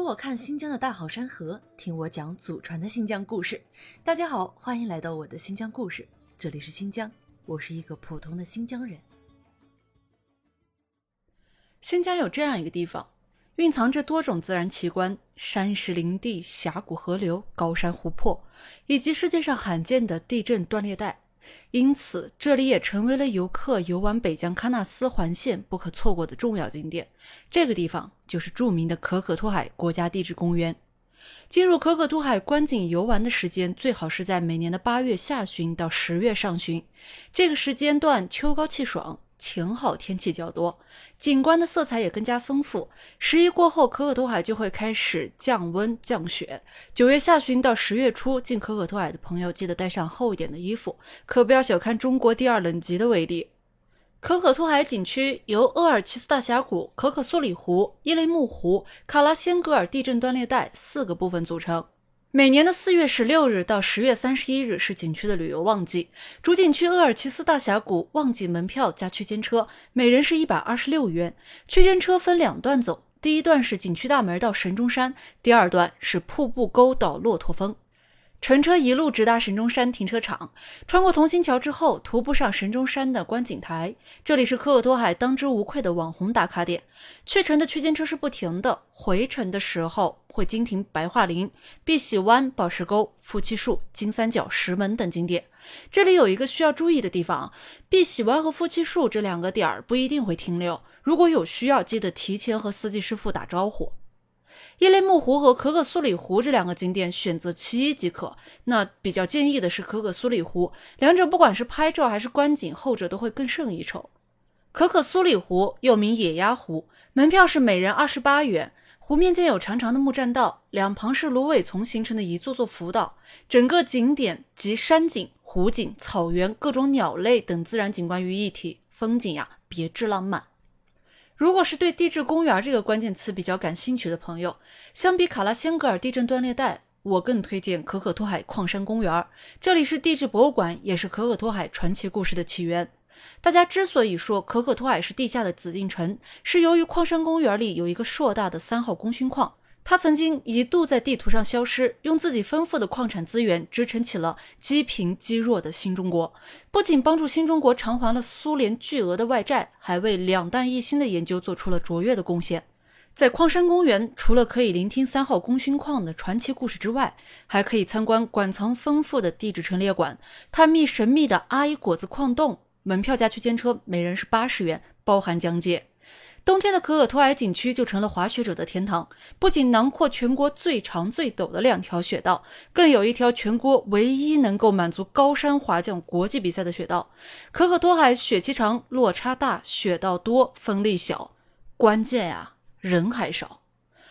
和我看新疆的大好山河，听我讲祖传的新疆故事。大家好，欢迎来到我的新疆故事，这里是新疆，我是一个普通的新疆人。新疆有这样一个地方，蕴藏着多种自然奇观：山石林地、峡谷河流、高山湖泊，以及世界上罕见的地震断裂带。因此，这里也成为了游客游玩北疆喀纳斯环线不可错过的重要景点。这个地方就是著名的可可托海国家地质公园。进入可可托海观景游玩的时间，最好是在每年的八月下旬到十月上旬，这个时间段秋高气爽。晴好天气较多，景观的色彩也更加丰富。十一过后，可可托海就会开始降温降雪。九月下旬到十月初，进可可托海的朋友记得带上厚一点的衣服，可不要小看中国第二冷极的威力。可可托海景区由鄂尔齐斯大峡谷、可可苏里湖、伊雷木湖、卡拉仙格尔地震断裂带四个部分组成。每年的四月十六日到十月三十一日是景区的旅游旺季，主景区鄂尔齐斯大峡谷旺季门票加区间车，每人是一百二十六元。区间车分两段走，第一段是景区大门到神钟山，第二段是瀑布沟到骆驼峰。乘车一路直达神中山停车场，穿过同心桥之后，徒步上神中山的观景台。这里是可可托海当之无愧的网红打卡点。去程的区间车是不停的，回程的时候会经停白桦林、碧玺湾、宝石沟、夫妻树、金三角、石门等景点。这里有一个需要注意的地方：碧玺湾和夫妻树这两个点儿不一定会停留，如果有需要，记得提前和司机师傅打招呼。伊雷木湖和可可苏里湖这两个景点选择其一即可。那比较建议的是可可苏里湖，两者不管是拍照还是观景，后者都会更胜一筹。可可苏里湖又名野鸭湖，门票是每人二十八元。湖面间有长长的木栈道，两旁是芦苇丛形成的一座座浮岛。整个景点集山景、湖景、草原、各种鸟类等自然景观于一体，风景呀别致浪漫。如果是对地质公园这个关键词比较感兴趣的朋友，相比卡拉仙格尔地震断裂带，我更推荐可可托海矿山公园。这里是地质博物馆，也是可可托海传奇故事的起源。大家之所以说可可托海是地下的紫禁城，是由于矿山公园里有一个硕大的三号功勋矿。他曾经一度在地图上消失，用自己丰富的矿产资源支撑起了积贫积弱的新中国。不仅帮助新中国偿还了苏联巨额的外债，还为两弹一星的研究做出了卓越的贡献。在矿山公园，除了可以聆听三号功勋矿的传奇故事之外，还可以参观馆藏丰富的地质陈列馆，探秘神秘的阿依果子矿洞。门票加区间车，每人是八十元，包含讲解。冬天的可可托海景区就成了滑雪者的天堂，不仅囊括全国最长最陡的两条雪道，更有一条全国唯一能够满足高山滑降国际比赛的雪道。可可托海雪期长，落差大，雪道多，风力小，关键呀，人还少，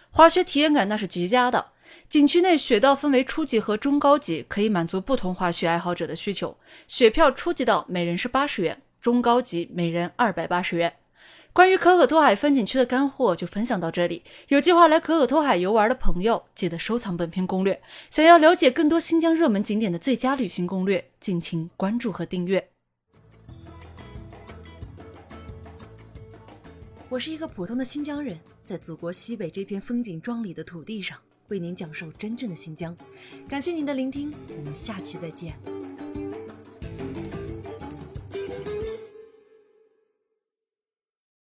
滑雪体验感那是极佳的。景区内雪道分为初级和中高级，可以满足不同滑雪爱好者的需求。雪票初级道每人是八十元，中高级每人二百八十元。关于可可托海风景区的干货就分享到这里。有计划来可可托海游玩的朋友，记得收藏本篇攻略。想要了解更多新疆热门景点的最佳旅行攻略，敬请关注和订阅。我是一个普通的新疆人，在祖国西北这片风景壮丽的土地上，为您讲述真正的新疆。感谢您的聆听，我们下期再见。